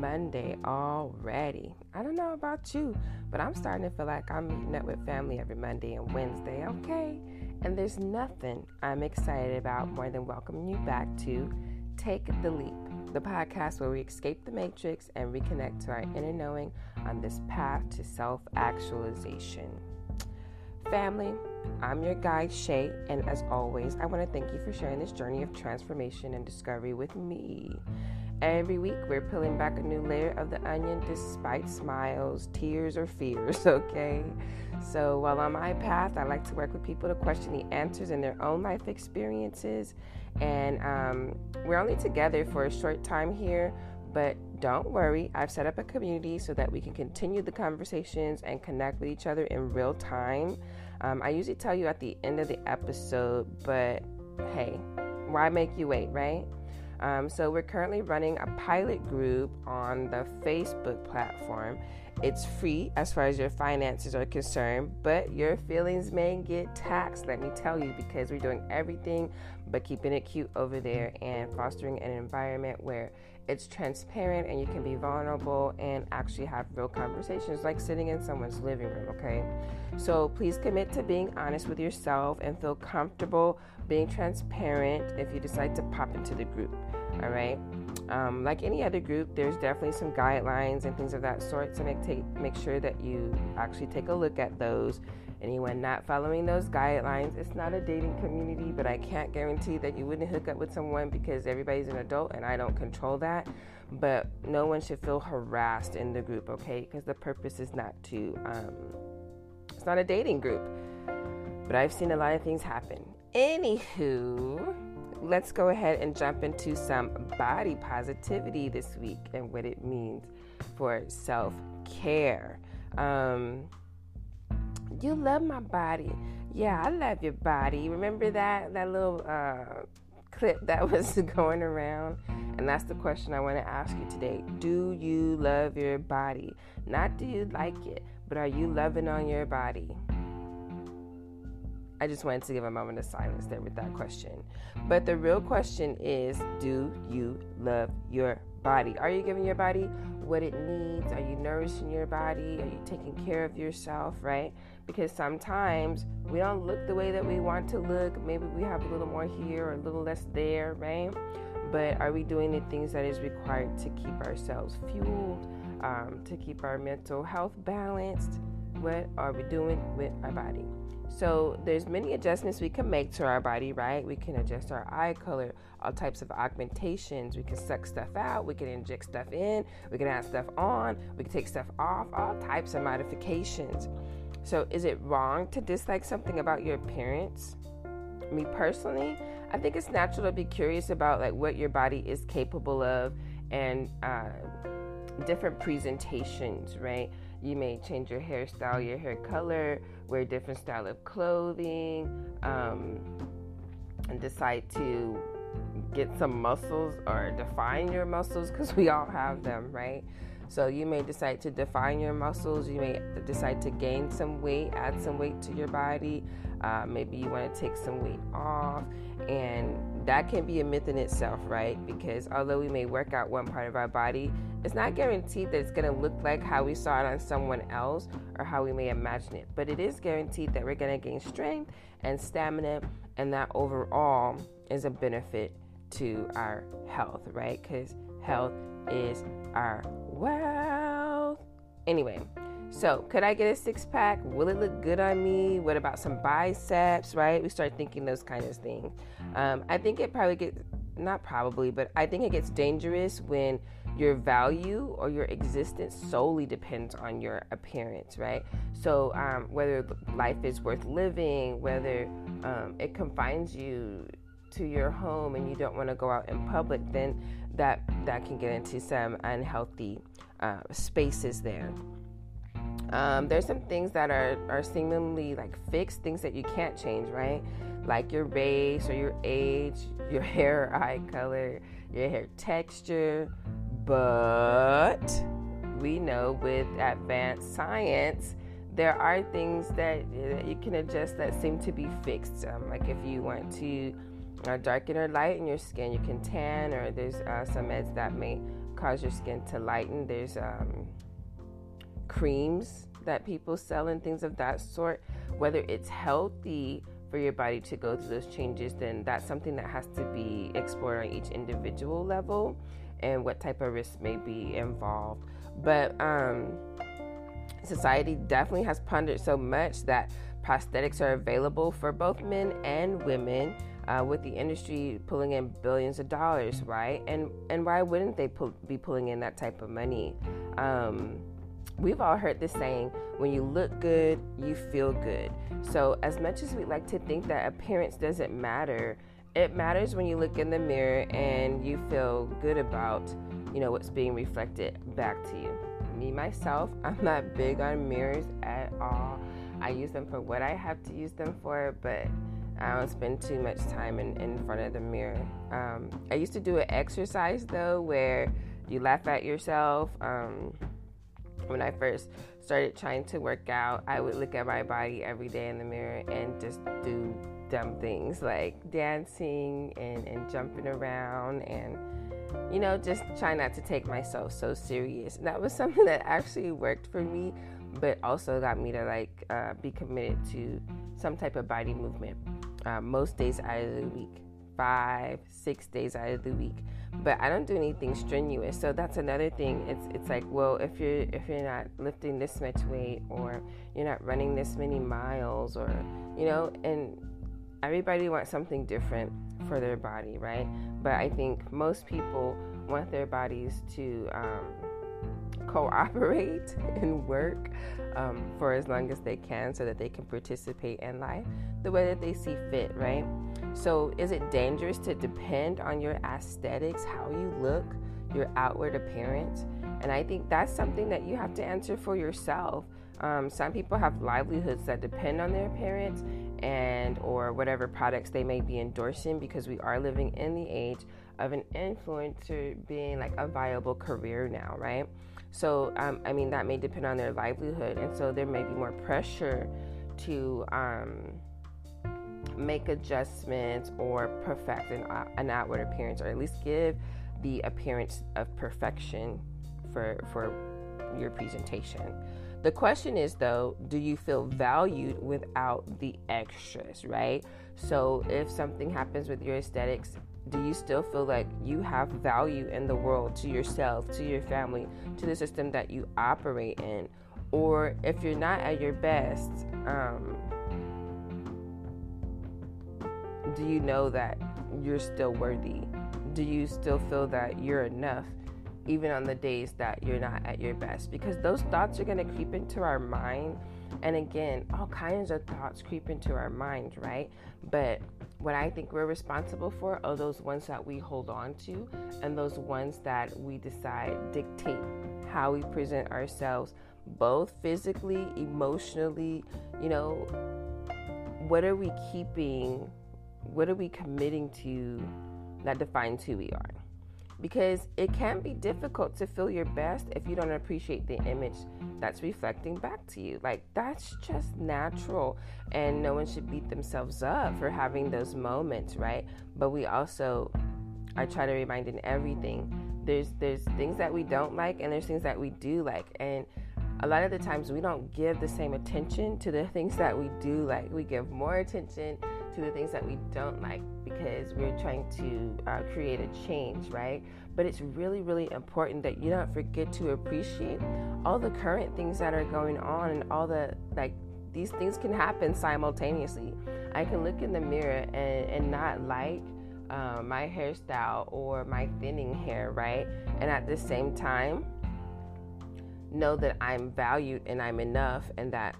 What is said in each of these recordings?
Monday already. I don't know about you, but I'm starting to feel like I'm meeting up with family every Monday and Wednesday, okay? And there's nothing I'm excited about more than welcoming you back to Take the Leap, the podcast where we escape the matrix and reconnect to our inner knowing on this path to self actualization. Family, I'm your guide, Shay, and as always, I want to thank you for sharing this journey of transformation and discovery with me. Every week, we're peeling back a new layer of the onion despite smiles, tears, or fears, okay? So, while on my path, I like to work with people to question the answers in their own life experiences. And um, we're only together for a short time here, but don't worry, I've set up a community so that we can continue the conversations and connect with each other in real time. Um, I usually tell you at the end of the episode, but hey, why make you wait, right? Um, so we're currently running a pilot group on the Facebook platform. It's free as far as your finances are concerned, but your feelings may get taxed, let me tell you, because we're doing everything but keeping it cute over there and fostering an environment where it's transparent and you can be vulnerable and actually have real conversations like sitting in someone's living room, okay? So please commit to being honest with yourself and feel comfortable being transparent if you decide to pop into the group, all right? Um, like any other group, there's definitely some guidelines and things of that sort. So make take make sure that you actually take a look at those Anyone not following those guidelines, it's not a dating community, but I can't guarantee that you wouldn't hook up with someone because everybody's an adult and I don't control that. But no one should feel harassed in the group, okay? Because the purpose is not to, um, it's not a dating group. But I've seen a lot of things happen. Anywho, let's go ahead and jump into some body positivity this week and what it means for self care. Um, you love my body. Yeah, I love your body. Remember that that little uh, clip that was going around? And that's the question I want to ask you today. Do you love your body? Not do you like it, but are you loving on your body? I just wanted to give a moment of silence there with that question. But the real question is do you love your body? Are you giving your body what it needs? Are you nourishing your body? Are you taking care of yourself, right? because sometimes we don't look the way that we want to look. Maybe we have a little more here or a little less there, right? But are we doing the things that is required to keep ourselves fueled, um, to keep our mental health balanced? What are we doing with our body? So there's many adjustments we can make to our body, right? We can adjust our eye color, all types of augmentations. We can suck stuff out, we can inject stuff in, we can add stuff on, we can take stuff off, all types of modifications. So, is it wrong to dislike something about your appearance? Me personally, I think it's natural to be curious about like what your body is capable of and uh, different presentations, right? You may change your hairstyle, your hair color, wear a different style of clothing, um, and decide to get some muscles or define your muscles because we all have them, right? So you may decide to define your muscles. You may decide to gain some weight, add some weight to your body. Uh, maybe you want to take some weight off. And that can be a myth in itself, right? Because although we may work out one part of our body, it's not guaranteed that it's going to look like how we saw it on someone else or how we may imagine it. But it is guaranteed that we're going to gain strength and stamina, and that overall is a benefit to our health, right? Because health is our wealth. Anyway, so could I get a six pack? Will it look good on me? What about some biceps, right? We start thinking those kinds of things. Um, I think it probably gets, not probably, but I think it gets dangerous when your value or your existence solely depends on your appearance, right? So, um, whether life is worth living, whether um, it confines you to your home and you don't want to go out in public, then that that can get into some unhealthy uh, spaces there. Um, there's some things that are are seemingly like fixed, things that you can't change, right? Like your race or your age, your hair or eye color, your hair texture. But we know with advanced science, there are things that, that you can adjust that seem to be fixed. Um, like if you want to uh, darken or lighten your skin. You can tan, or there's uh, some meds that may cause your skin to lighten. There's um, creams that people sell and things of that sort. Whether it's healthy for your body to go through those changes, then that's something that has to be explored on each individual level and what type of risk may be involved. But um, society definitely has pondered so much that prosthetics are available for both men and women. Uh, with the industry pulling in billions of dollars, right? And and why wouldn't they be pulling in that type of money? Um, we've all heard this saying when you look good, you feel good. So, as much as we like to think that appearance doesn't matter, it matters when you look in the mirror and you feel good about, you know, what's being reflected back to you. Me myself, I'm not big on mirrors at all. I use them for what I have to use them for, but I don't spend too much time in, in front of the mirror. Um, I used to do an exercise though where you laugh at yourself. Um, when I first started trying to work out, I would look at my body every day in the mirror and just do dumb things like dancing and, and jumping around and you know just try not to take myself so serious. That was something that actually worked for me but also got me to like uh, be committed to some type of body movement. Uh, most days out of the week five six days out of the week but I don't do anything strenuous. So that's another thing. It's it's like, well, if you're if you're not lifting this much weight or you're not running this many miles or you know, and everybody wants something different for their body, right? But I think most people want their bodies to um, cooperate and work um, for as long as they can so that they can participate in life the way that they see fit, right? So, is it dangerous to depend on your aesthetics, how you look, your outward appearance? And I think that's something that you have to answer for yourself. Um, some people have livelihoods that depend on their appearance and or whatever products they may be endorsing because we are living in the age of an influencer being like a viable career now, right? So, um, I mean, that may depend on their livelihood, and so there may be more pressure to um, make adjustments or perfect an, uh, an outward appearance, or at least give the appearance of perfection for for your presentation. The question is though, do you feel valued without the extras, right? So if something happens with your aesthetics, do you still feel like you have value in the world to yourself, to your family, to the system that you operate in? Or if you're not at your best, um, do you know that you're still worthy? Do you still feel that you're enough? even on the days that you're not at your best because those thoughts are going to creep into our mind and again all kinds of thoughts creep into our mind right but what i think we're responsible for are those ones that we hold on to and those ones that we decide dictate how we present ourselves both physically emotionally you know what are we keeping what are we committing to that defines who we are because it can be difficult to feel your best if you don't appreciate the image that's reflecting back to you. Like, that's just natural, and no one should beat themselves up for having those moments, right? But we also, I try to remind in everything, there's there's things that we don't like, and there's things that we do like, and a lot of the times we don't give the same attention to the things that we do like. We give more attention to the things that we don't like because we're trying to uh, create a change, right? But it's really, really important that you don't forget to appreciate all the current things that are going on and all the like. These things can happen simultaneously. I can look in the mirror and, and not like uh, my hairstyle or my thinning hair, right? And at the same time, know that I'm valued and I'm enough and that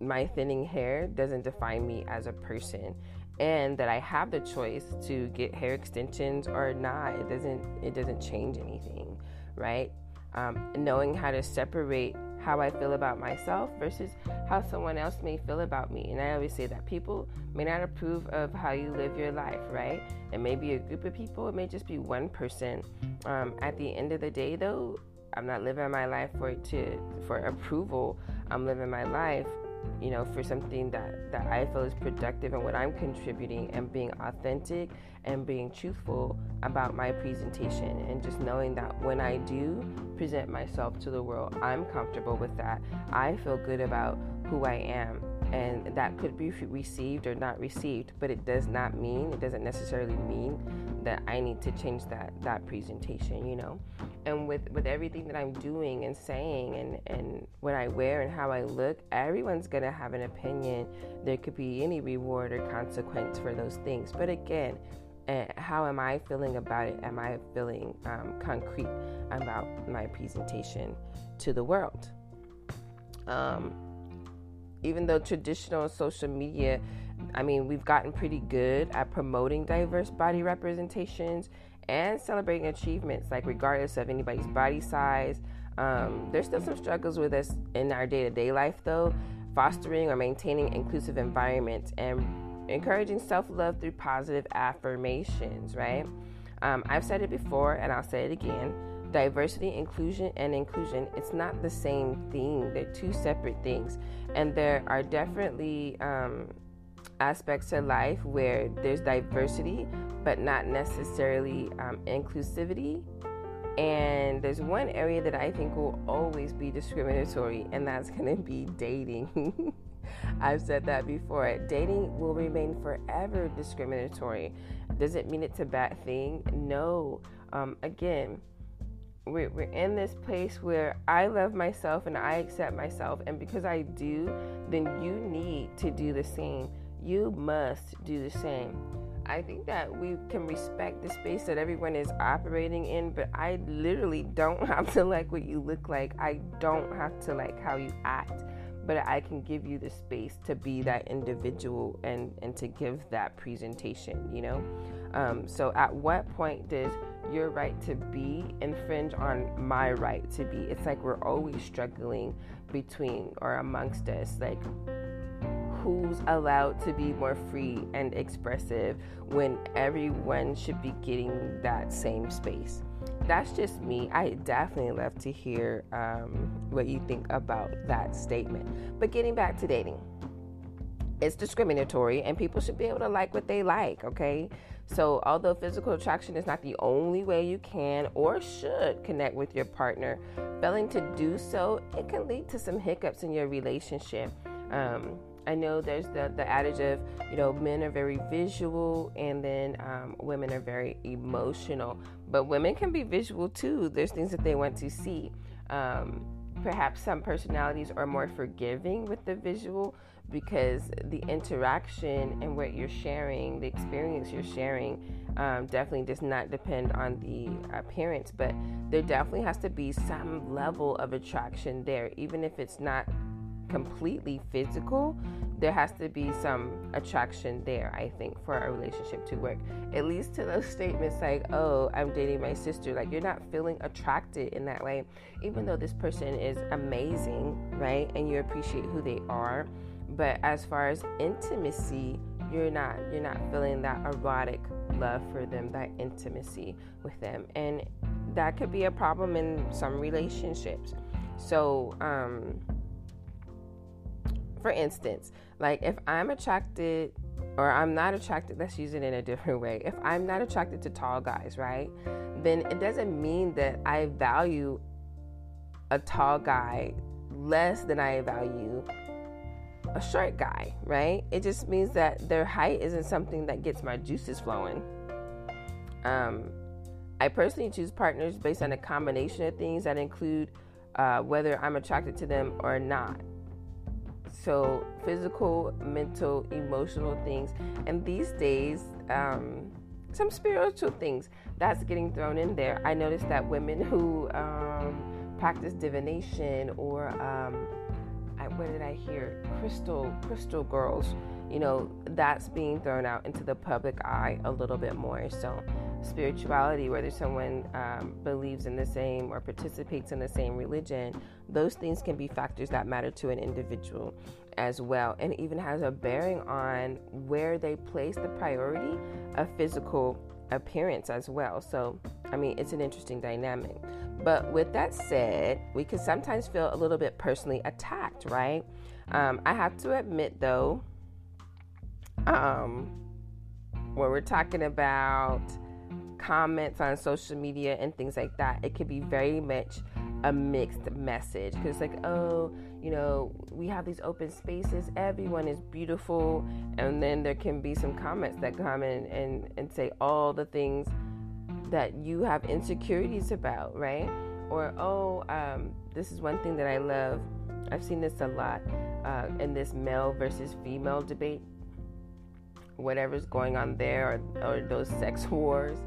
my thinning hair doesn't define me as a person and that I have the choice to get hair extensions or not. It doesn't it doesn't change anything, right? Um, knowing how to separate how I feel about myself versus how someone else may feel about me. And I always say that people may not approve of how you live your life, right? It may be a group of people, it may just be one person. Um, at the end of the day, though, I'm not living my life for to for approval. I'm living my life you know, for something that, that I feel is productive and what I'm contributing and being authentic and being truthful about my presentation and just knowing that when I do present myself to the world, I'm comfortable with that. I feel good about who I am and that could be received or not received but it does not mean it doesn't necessarily mean that i need to change that that presentation you know? And with with everything that i'm doing and saying and and what i wear and how i look everyone's to have an opinion. There could be any reward or consequence for those things. But again uh, how am i feeling about it? Am i feeling um, concrete about my presentation to the world? Um, even though traditional social media, I mean, we've gotten pretty good at promoting diverse body representations and celebrating achievements, like regardless of anybody's body size. Um, there's still some struggles with us in our day to day life, though, fostering or maintaining inclusive environments and encouraging self love through positive affirmations, right? Um, I've said it before and I'll say it again diversity, inclusion, and inclusion, it's not the same thing. They're two separate things. And there are definitely um, aspects to life where there's diversity, but not necessarily um, inclusivity. And there's one area that I think will always be discriminatory, and that's going to be dating. I've said that before. Dating will remain forever discriminatory. Does it mean it's a bad thing? No. Um, again, we're, we're in this place where I love myself and I accept myself. And because I do, then you need to do the same. You must do the same. I think that we can respect the space that everyone is operating in, but I literally don't have to like what you look like. I don't have to like how you act, but I can give you the space to be that individual and and to give that presentation. You know, um, so at what point does your right to be infringe on my right to be. It's like we're always struggling between or amongst us, like who's allowed to be more free and expressive when everyone should be getting that same space. That's just me. I definitely love to hear um, what you think about that statement. But getting back to dating, it's discriminatory and people should be able to like what they like, okay? So, although physical attraction is not the only way you can or should connect with your partner, failing to do so, it can lead to some hiccups in your relationship. Um, I know there's the, the adage of, you know, men are very visual and then um, women are very emotional. But women can be visual too. There's things that they want to see. Um, perhaps some personalities are more forgiving with the visual because the interaction and what you're sharing, the experience you're sharing, um, definitely does not depend on the appearance, but there definitely has to be some level of attraction there, even if it's not completely physical. There has to be some attraction there, I think, for a relationship to work. At least to those statements like, oh, I'm dating my sister. Like, you're not feeling attracted in that way, even though this person is amazing, right? And you appreciate who they are but as far as intimacy you're not you're not feeling that erotic love for them that intimacy with them and that could be a problem in some relationships so um for instance like if i'm attracted or i'm not attracted let's use it in a different way if i'm not attracted to tall guys right then it doesn't mean that i value a tall guy less than i value a short guy, right? It just means that their height isn't something that gets my juices flowing. Um, I personally choose partners based on a combination of things that include uh, whether I'm attracted to them or not. So, physical, mental, emotional things. And these days, um, some spiritual things that's getting thrown in there. I noticed that women who um, practice divination or um, I, what did I hear? Crystal, crystal girls. You know, that's being thrown out into the public eye a little bit more. So, spirituality, whether someone um, believes in the same or participates in the same religion, those things can be factors that matter to an individual as well. And even has a bearing on where they place the priority of physical appearance as well. So, I mean, it's an interesting dynamic. But with that said, we can sometimes feel a little bit personally attacked, right? Um, I have to admit, though, um, when we're talking about comments on social media and things like that, it could be very much a mixed message. Because like oh you know we have these open spaces everyone is beautiful. And then there can be some comments that come in and, and say all the things that you have insecurities about right? Or oh um, this is one thing that i love. I've seen this a lot uh, in this male versus female debate. Whatever's going on there or, or those sex wars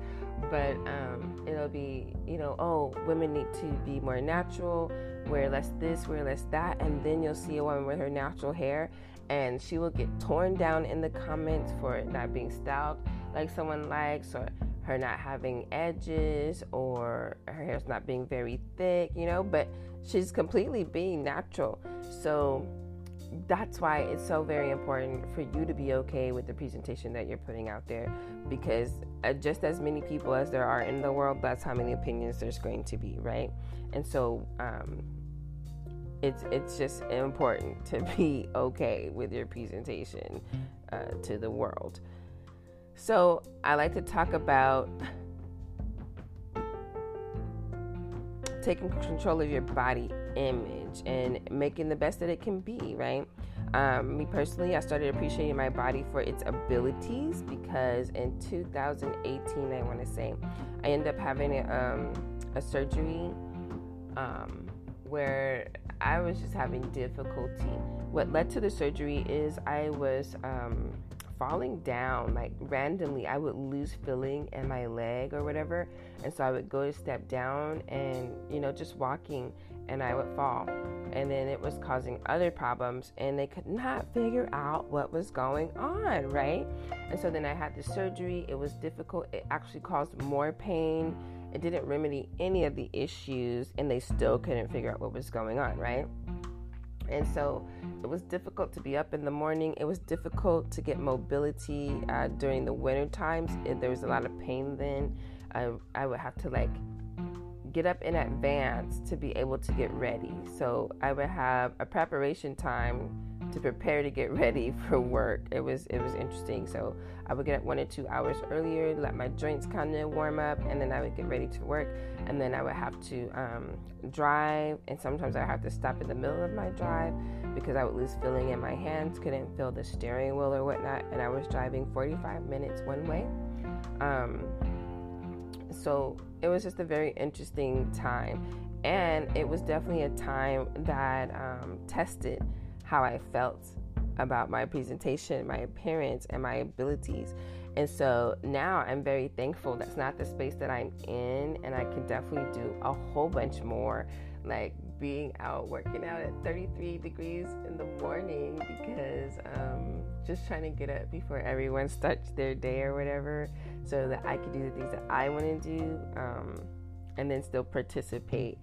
but um, it'll be you know oh women need to be more natural wear less this wear less that and then you'll see a woman with her natural hair and she will get torn down in the comments for not being styled like someone likes or her not having edges or her hair's not being very thick you know but she's completely being natural. So that's why it's so very important for you to be okay with the presentation that you're putting out there because uh, just as many people as there are in the world that's how many opinions there's going to be right? And so um, it's it's just important to be okay with your presentation uh, to the world. So i like to talk about taking control of your body image and making the best that it can be, right? Um, me personally, I started appreciating my body for its abilities because in 2018, I want to say, I ended up having a, um, a surgery um, where I was just having difficulty. What led to the surgery is I was um, falling down like randomly i would lose feeling in my leg or whatever and so i would go to step down and you know just walking and i would fall and then it was causing other problems and they could not figure out what was going on right and so then i had the surgery it was difficult it actually caused more pain it didn't remedy any of the issues and they still couldn't figure out what was going on right and so it was difficult to be up in the morning. It was difficult to get mobility uh, during the winter times. There was a lot of pain then. I, I would have to like get up in advance to be able to get ready. So I would have a preparation time to prepare to get ready for work. It was it was interesting. So I would get up one or two hours earlier, let my joints kind of warm up, and then I would get ready to work. And then I would have to um, drive, and sometimes I have to stop in the middle of my drive because I would lose feeling in my hands, couldn't feel the steering wheel or whatnot, and I was driving 45 minutes one way. Um, so it was just a very interesting time, and it was definitely a time that um, tested how I felt about my presentation, my appearance, and my abilities. And so now I'm very thankful that's not the space that I'm in, and I can definitely do a whole bunch more, like being out working out at 33 degrees in the morning because um, just trying to get up before everyone starts their day or whatever, so that I could do the things that I want to do, um, and then still participate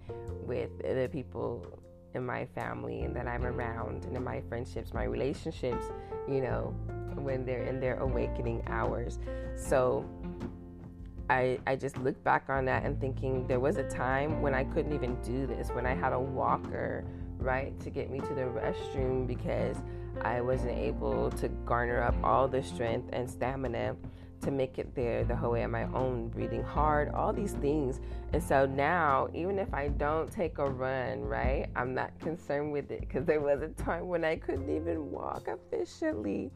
with the people in my family and that I'm around and in my friendships, my relationships, you know, when they're in their awakening hours. So I, I just look back on that and thinking there was a time when I couldn't even do this, when I had a walker, right, to get me to the restroom because I wasn't able to garner up all the strength and stamina to make it there the whole way on my own, breathing hard, all these things. And so now, even if I don't take a run, right, I'm not concerned with it because there was a time when I couldn't even walk efficiently.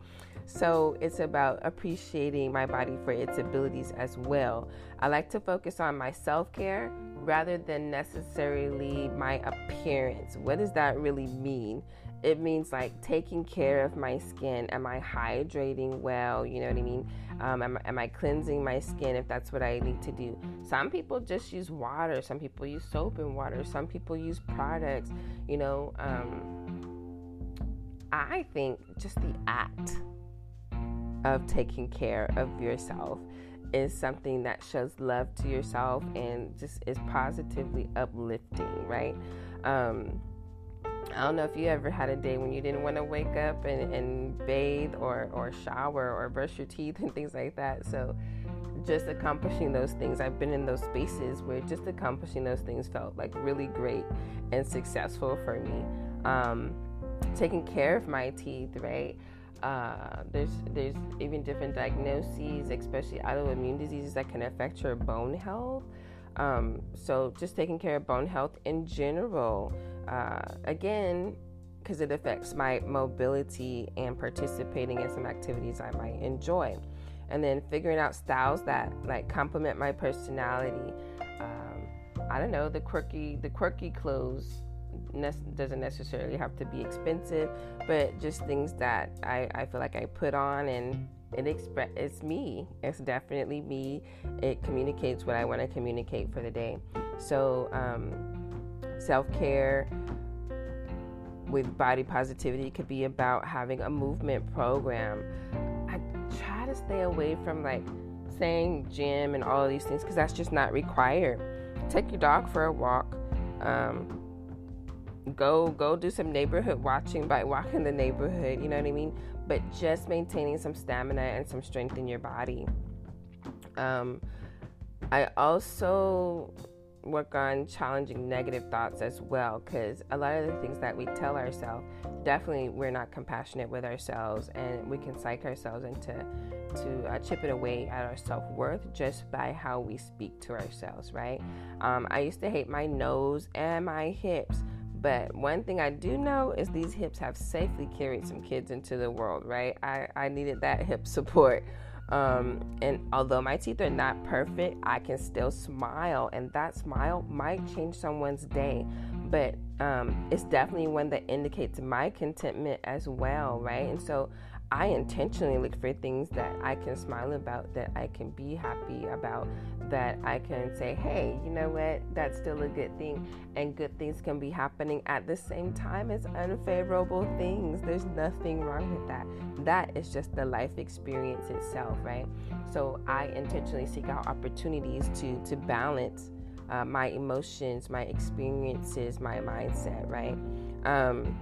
So it's about appreciating my body for its abilities as well. I like to focus on my self care rather than necessarily my appearance. What does that really mean? It means like taking care of my skin. Am I hydrating well? You know what I mean? Um, am, am I cleansing my skin if that's what I need to do? Some people just use water. Some people use soap and water. Some people use products. You know, um, I think just the act of taking care of yourself is something that shows love to yourself and just is positively uplifting, right? Um, I don't know if you ever had a day when you didn't want to wake up and, and bathe or, or shower or brush your teeth and things like that. So, just accomplishing those things, I've been in those spaces where just accomplishing those things felt like really great and successful for me. Um, taking care of my teeth, right? Uh, there's there's even different diagnoses, especially autoimmune diseases that can affect your bone health. Um, so just taking care of bone health in general. Uh, again, because it affects my mobility and participating in some activities I might enjoy. And then figuring out styles that like complement my personality. Um, I don't know the quirky the quirky clothes ne- doesn't necessarily have to be expensive, but just things that I, I feel like I put on and it express it's me. It's definitely me. It communicates what I want to communicate for the day. So um, self care with body positivity could be about having a movement program. I try to stay away from like saying gym and all of these things because that's just not required. Take your dog for a walk. Um, go go do some neighborhood watching by walking the neighborhood. You know what I mean? But just maintaining some stamina and some strength in your body. Um, I also work on challenging negative thoughts as well because a lot of the things that we tell ourselves definitely we're not compassionate with ourselves and we can psych ourselves into to uh, chipping away at our self-worth just by how we speak to ourselves right um, i used to hate my nose and my hips but one thing I do know is these hips have safely carried some kids into the world, right? I, I needed that hip support. Um, and although my teeth are not perfect, I can still smile, and that smile might change someone's day. But um, it's definitely one that indicates my contentment as well, right? And so I intentionally look for things that I can smile about, that I can be happy about, that I can say, hey, you know what, that's still a good thing. And good things can be happening at the same time as unfavorable things. There's nothing wrong with that. That is just the life experience itself, right? So I intentionally seek out opportunities to, to balance uh, my emotions, my experiences, my mindset, right? Um,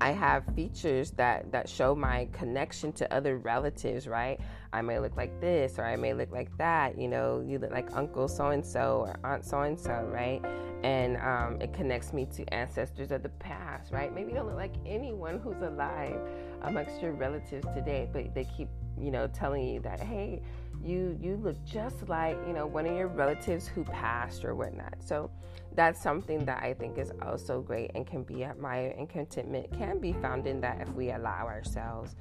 I have features that that show my connection to other relatives, right? I may look like this or I may look like that. You know, you look like Uncle so and so or Aunt so and so, right? And um, it connects me to ancestors of the past, right? Maybe you don't look like anyone who's alive amongst your relatives today, but they keep, you know, telling you that, hey, you you look just like you know one of your relatives who passed or whatnot. So that's something that I think is also great and can be admired and contentment can be found in that if we allow ourselves.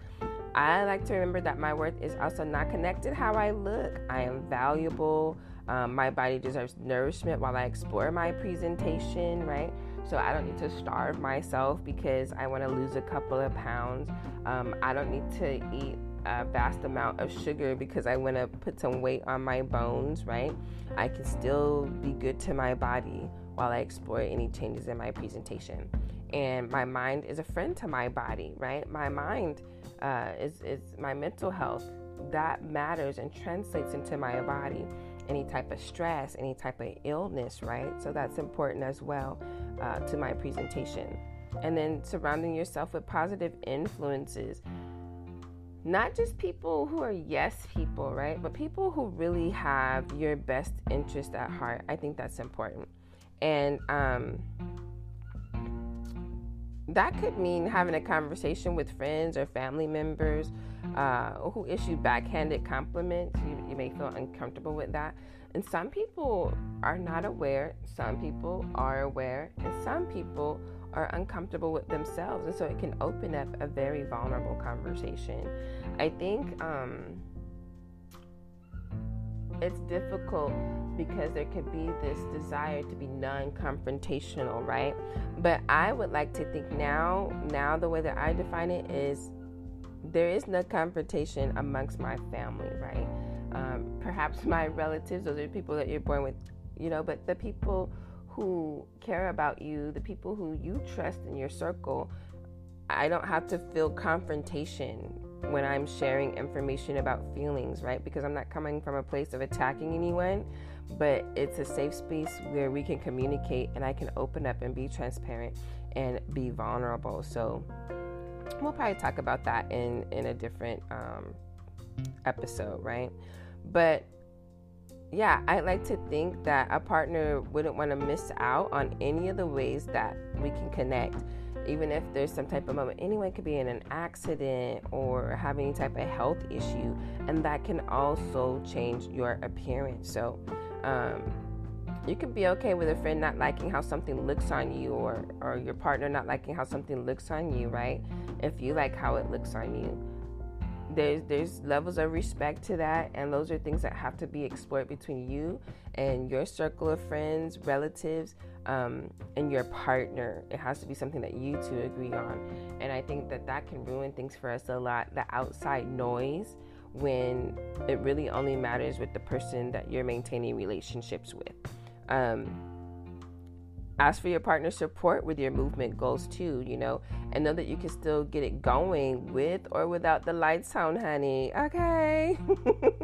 I like to remember that my worth is also not connected how I look. I am valuable. Um, my body deserves nourishment while I explore my presentation, right? So I don't need to starve myself because I want to lose a couple of pounds. Um, I don't need to eat a vast amount of sugar because I want to put some weight on my bones, right? I can still be good to my body while I explore any changes in my presentation. And my mind is a friend to my body, right? My mind uh, is, is my mental health. That matters and translates into my body. Any type of stress, any type of illness, right? So that's important as well uh, to my presentation. And then surrounding yourself with positive influences not just people who are yes people, right? But people who really have your best interest at heart. I think that's important. And um, that could mean having a conversation with friends or family members uh, who issue backhanded compliments. You, you may feel uncomfortable with that. And some people are not aware, some people are aware, and some people are uncomfortable with themselves. And so it can open up a very vulnerable conversation. I think um, it's difficult because there could be this desire to be non-confrontational, right? But I would like to think now, now the way that I define it is there is no confrontation amongst my family, right? Um, perhaps my relatives, those are people that you're born with, you know, but the people who care about you, the people who you trust in your circle, I don't have to feel confrontation when I'm sharing information about feelings, right? Because I'm not coming from a place of attacking anyone, but it's a safe space where we can communicate and I can open up and be transparent and be vulnerable. So we'll probably talk about that in in a different um, episode, right? But yeah, I like to think that a partner wouldn't want to miss out on any of the ways that we can connect even if there's some type of moment. Anyone could be in an accident or have any type of health issue, and that can also change your appearance. So, um, you can be okay with a friend not liking how something looks on you or or your partner not liking how something looks on you right if you like how it looks on you there's there's levels of respect to that and those are things that have to be explored between you and your circle of friends relatives um, and your partner. It has to be something that you two agree on. And i think that that can ruin things for us a lot. The outside noise when it really only matters with the person that you're maintaining relationships with. Um, ask for your partner's support with your movement goals too, you know, and know that you can still get it going with or without the lights on, honey. Okay.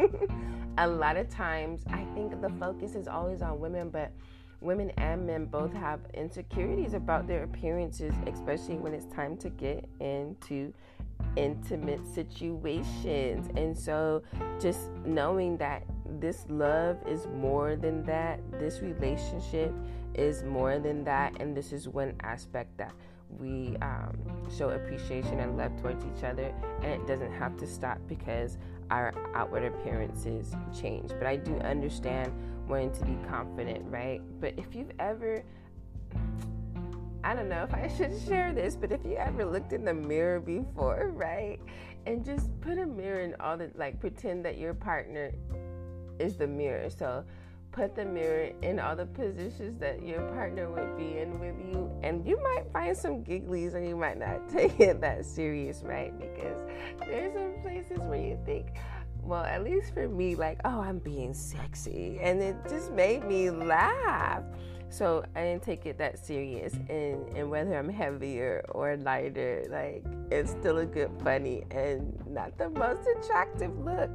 a lot of times, I think the focus is always on women, but women and men both have insecurities about their appearances, especially when it's time to get into intimate situations. And so, just knowing that this love is more than that, this relationship is more than that, and this is one aspect that we um, show appreciation and love towards each other, and it doesn't have to stop because our outward appearances change. But I do understand wanting to be confident, right? But if you've ever I don't know if I should share this, but if you ever looked in the mirror before, right? And just put a mirror in all the like pretend that your partner is the mirror. So put the mirror in all the positions that your partner would be in with you. And you might find some gigglies and you might not take it that serious right? Because there's some places where you think well at least for me like oh i'm being sexy. And it just made me laugh. So I didn't take it that serious. And, and whether I'm heavier or lighter, like it's still a good, funny, and not the most attractive look.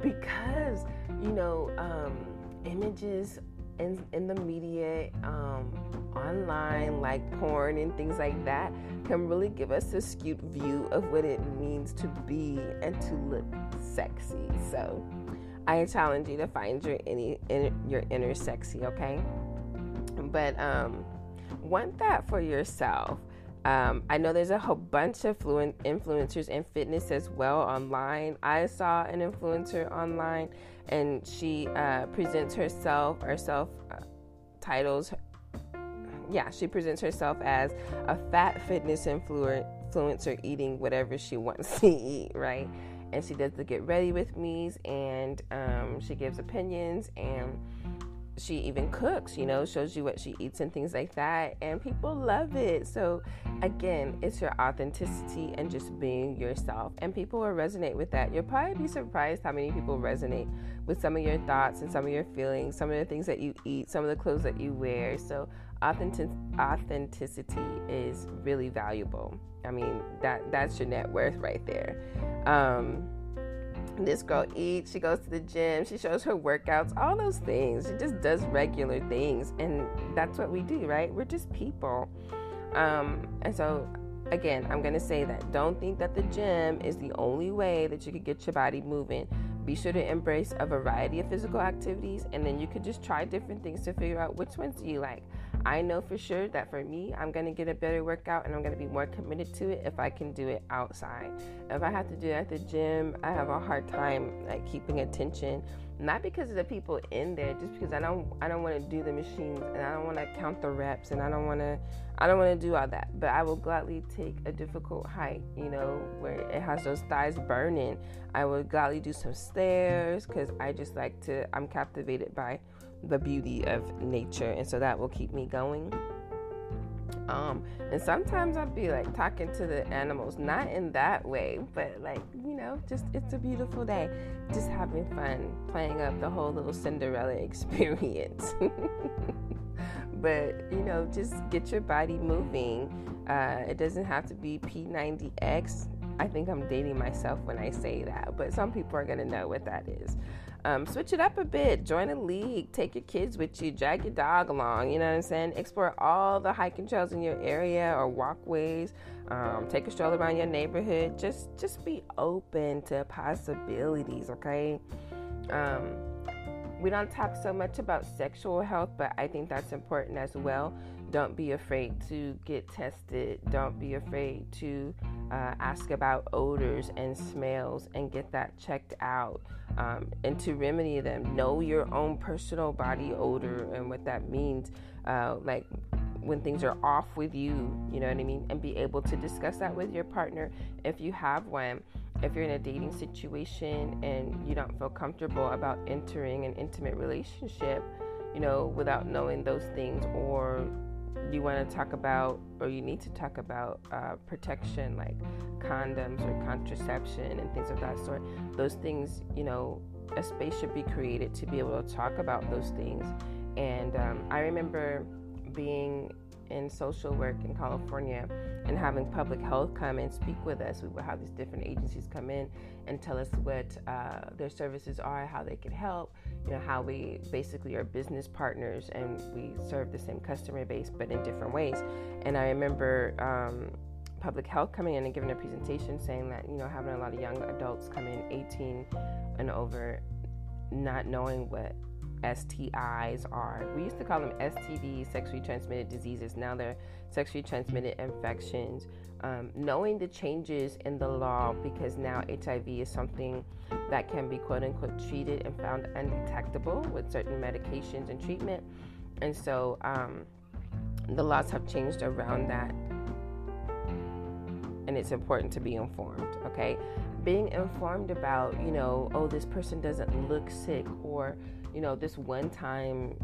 Because, you know, um, images in, in the media, um, online, like porn and things like that, can really give us a skewed view of what it means to be and to look sexy. So I challenge you to find your any your inner sexy, okay? But um, want that for yourself. Um, I know there's a whole bunch of influencers in fitness as well online. I saw an influencer online, and she uh, presents herself herself uh, titles. Yeah, she presents herself as a fat fitness influencer eating whatever she wants to eat, right? And she does the get ready with me's, and um, she gives opinions and she even cooks, you know, shows you what she eats and things like that. And people love it. So, again, it's your authenticity and just being yourself. And people will resonate with that. You'll probably be surprised how many people resonate with some of your thoughts and some of your feelings, some of the things that you eat, some of the clothes that you wear. So, authentic- authenticity is really valuable. I mean, that that's your net worth right there. Um, this girl eats, she goes to the gym, she shows her workouts, all those things. She just does regular things. And that's what we do, right? We're just people. Um, and so, again, I'm going to say that don't think that the gym is the only way that you could get your body moving. Be sure to embrace a variety of physical activities, and then you could just try different things to figure out which ones do you like. I know for sure that for me, I'm going to get a better workout and I'm going to be more committed to it if I can do it outside. If I have to do it at the gym, I have a hard time like keeping attention. Not because of the people in there, just because I don't I don't want to do the machines and I don't want to count the reps and I don't want to I don't want to do all that. But I will gladly take a difficult hike, you know, where it has those thighs burning. I would gladly do some stairs because I just like to I'm captivated by the beauty of nature, and so that will keep me going. Um, and sometimes I'll be like talking to the animals, not in that way, but like, you know, just it's a beautiful day, just having fun, playing up the whole little Cinderella experience. but, you know, just get your body moving. Uh, it doesn't have to be P90X. I think I'm dating myself when I say that, but some people are going to know what that is. Um, switch it up a bit. Join a league. Take your kids with you. Drag your dog along. You know what I'm saying? Explore all the hiking trails in your area or walkways. Um, take a stroll around your neighborhood. Just just be open to possibilities. Okay. Um, we don't talk so much about sexual health, but I think that's important as well don't be afraid to get tested. Don't be afraid to uh, ask about odors and smells and get that checked out um, and to remedy them. Know your own personal body odor and what that means. Uh, like when things are off with you, you know what I mean? And be able to discuss that with your partner if you have one. If you're in a dating situation and you don't feel comfortable about entering an intimate relationship, you know, without knowing those things, or you want to talk about, or you need to talk about uh, protection like condoms or contraception and things of that sort, those things, you know, a space should be created to be able to talk about those things. And um, I remember being in social work in California and having public health come and speak with us. We would have these different agencies come in and tell us what uh, their services are, how they can help, you know, how we basically are business partners and we serve the same customer base but in different ways. And I remember um, public health coming in and giving a presentation saying that, you know, having a lot of young adults come in 18 and over not knowing what STIs are. We used to call them STDs, sexually transmitted diseases. Now they're sexually transmitted infections. Um, knowing the changes in the law because now HIV is something that can be quote unquote treated and found undetectable with certain medications and treatment. And so um, the laws have changed around that. And it's important to be informed, okay? Being informed about, you know, oh, this person doesn't look sick, or you know, this one time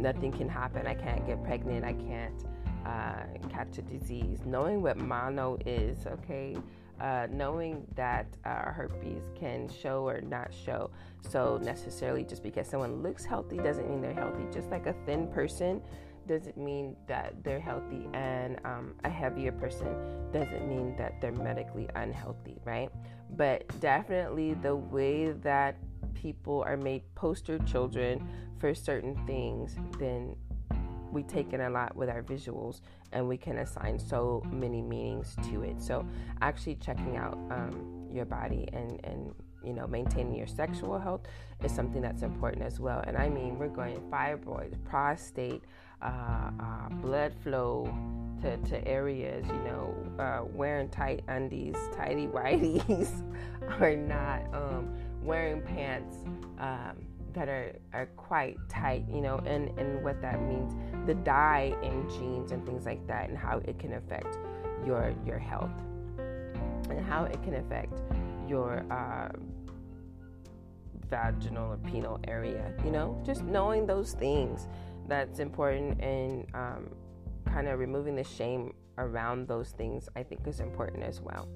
nothing can happen. I can't get pregnant. I can't uh, catch a disease. Knowing what mono is, okay, uh, knowing that uh, herpes can show or not show. So, necessarily, just because someone looks healthy doesn't mean they're healthy. Just like a thin person doesn't mean that they're healthy, and um, a heavier person doesn't mean that they're medically unhealthy, right? But definitely, the way that people are made poster children for certain things, then we take in a lot with our visuals and we can assign so many meanings to it. So, actually checking out um, your body and, and you know maintaining your sexual health is something that's important as well. And I mean, we're going fibroids, prostate, uh, uh, blood flow to, to areas, you know, uh, wearing tight undies, tighty whities, are not. Um, wearing pants um, that are, are quite tight, you know, and, and what that means, the dye in jeans and things like that, and how it can affect your your health, and how it can affect your uh, vaginal or penile area. You know, just knowing those things that's important, and um, kind of removing the shame around those things, I think is important as well.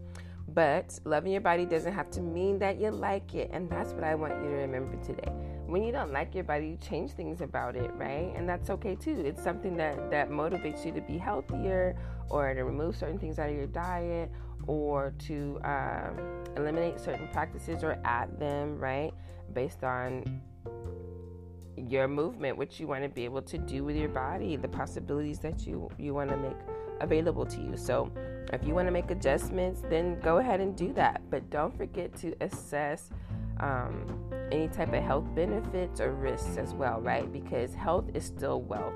But loving your body doesn't have to mean that you like it. And that's what I want you to remember today. When you don't like your body, you change things about it, right? And that's okay too. It's something that, that motivates you to be healthier or to remove certain things out of your diet or to um, eliminate certain practices or add them, right? Based on your movement, what you want to be able to do with your body, the possibilities that you, you want to make available to you. So, if you want to make adjustments, then go ahead and do that. But don't forget to assess um, any type of health benefits or risks as well, right? Because health is still wealth,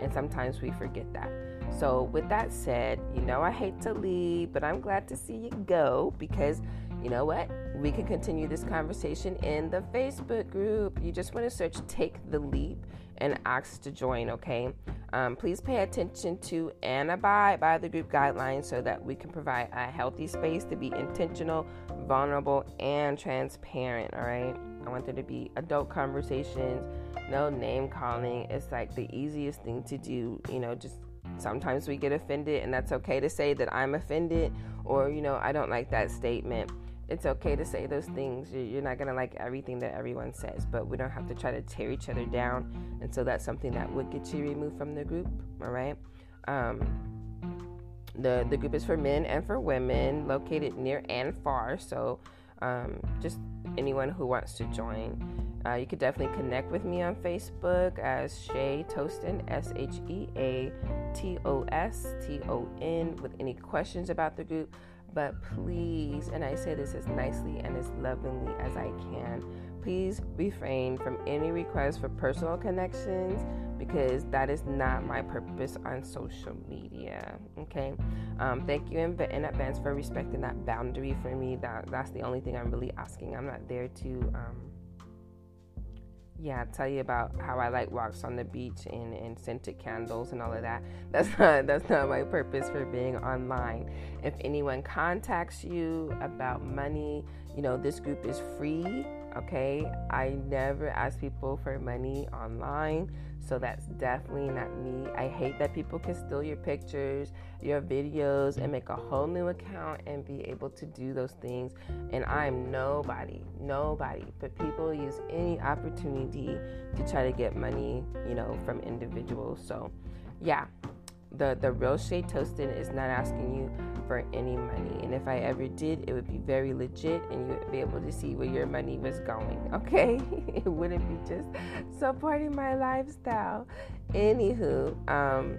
and sometimes we forget that. So, with that said, you know, I hate to leave, but I'm glad to see you go because you know what? We can continue this conversation in the Facebook group. You just want to search Take the Leap and ask to join, okay? Um, please pay attention to and abide by the group guidelines so that we can provide a healthy space to be intentional, vulnerable, and transparent, all right? I want there to be adult conversations, no name calling. It's like the easiest thing to do, you know, just sometimes we get offended, and that's okay to say that I'm offended or, you know, I don't like that statement it's okay to say those things. You're not going to like everything that everyone says, but we don't have to try to tear each other down. And so that's something that would get you removed from the group, all right? Um, the, the group is for men and for women, located near and far. So um, just anyone who wants to join. Uh, you could definitely connect with me on Facebook as Shay Toston, S H E A T O S T O N, with any questions about the group. But please, and I say this as nicely and as lovingly as I can, please refrain from any requests for personal connections because that is not my purpose on social media. Okay. Um, thank you in, in, advance for respecting that boundary for me. That that's the only thing I'm really asking. I'm not there to. Um, yeah, tell you about how I like walks on the beach and, and scented candles and all of that. That's not that's not my purpose for being online. If anyone contacts you about money, you know, this group is free, okay? I never ask people for money online. So that's definitely not me. I hate that people can steal your pictures, your videos, and make a whole new account and be able to do those things. And I'm nobody, nobody. But people use any opportunity to try to get money, you know, from individuals. So, yeah, the the real Shay Toston is not asking you for any money. And if i ever did it would be very legit and you would be able to see where your money was going okay? It wouldn't be just supporting my lifestyle. Anywho um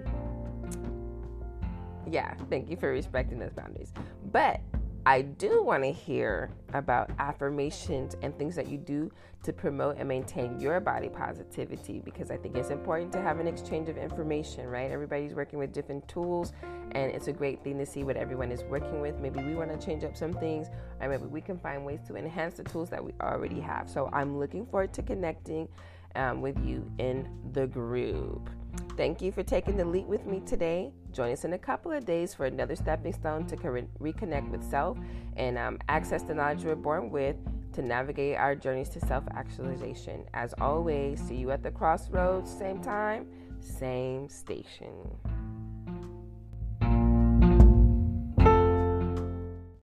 yeah thank you for respecting those boundaries. But I do want to hear about affirmations and things that you do to promote and maintain your body positivity because I think it's important to have an exchange of information, right? Everybody's working with different tools, and it's a great thing to see what everyone is working with. Maybe we want to change up some things, or maybe we can find ways to enhance the tools that we already have. So I'm looking forward to connecting um, with you in the group. Thank you for taking the leap with me today. Join us in a couple of days for another stepping stone to reconnect with self and um, access the knowledge we're born with to navigate our journeys to self actualization. As always, see you at the crossroads, same time, same station.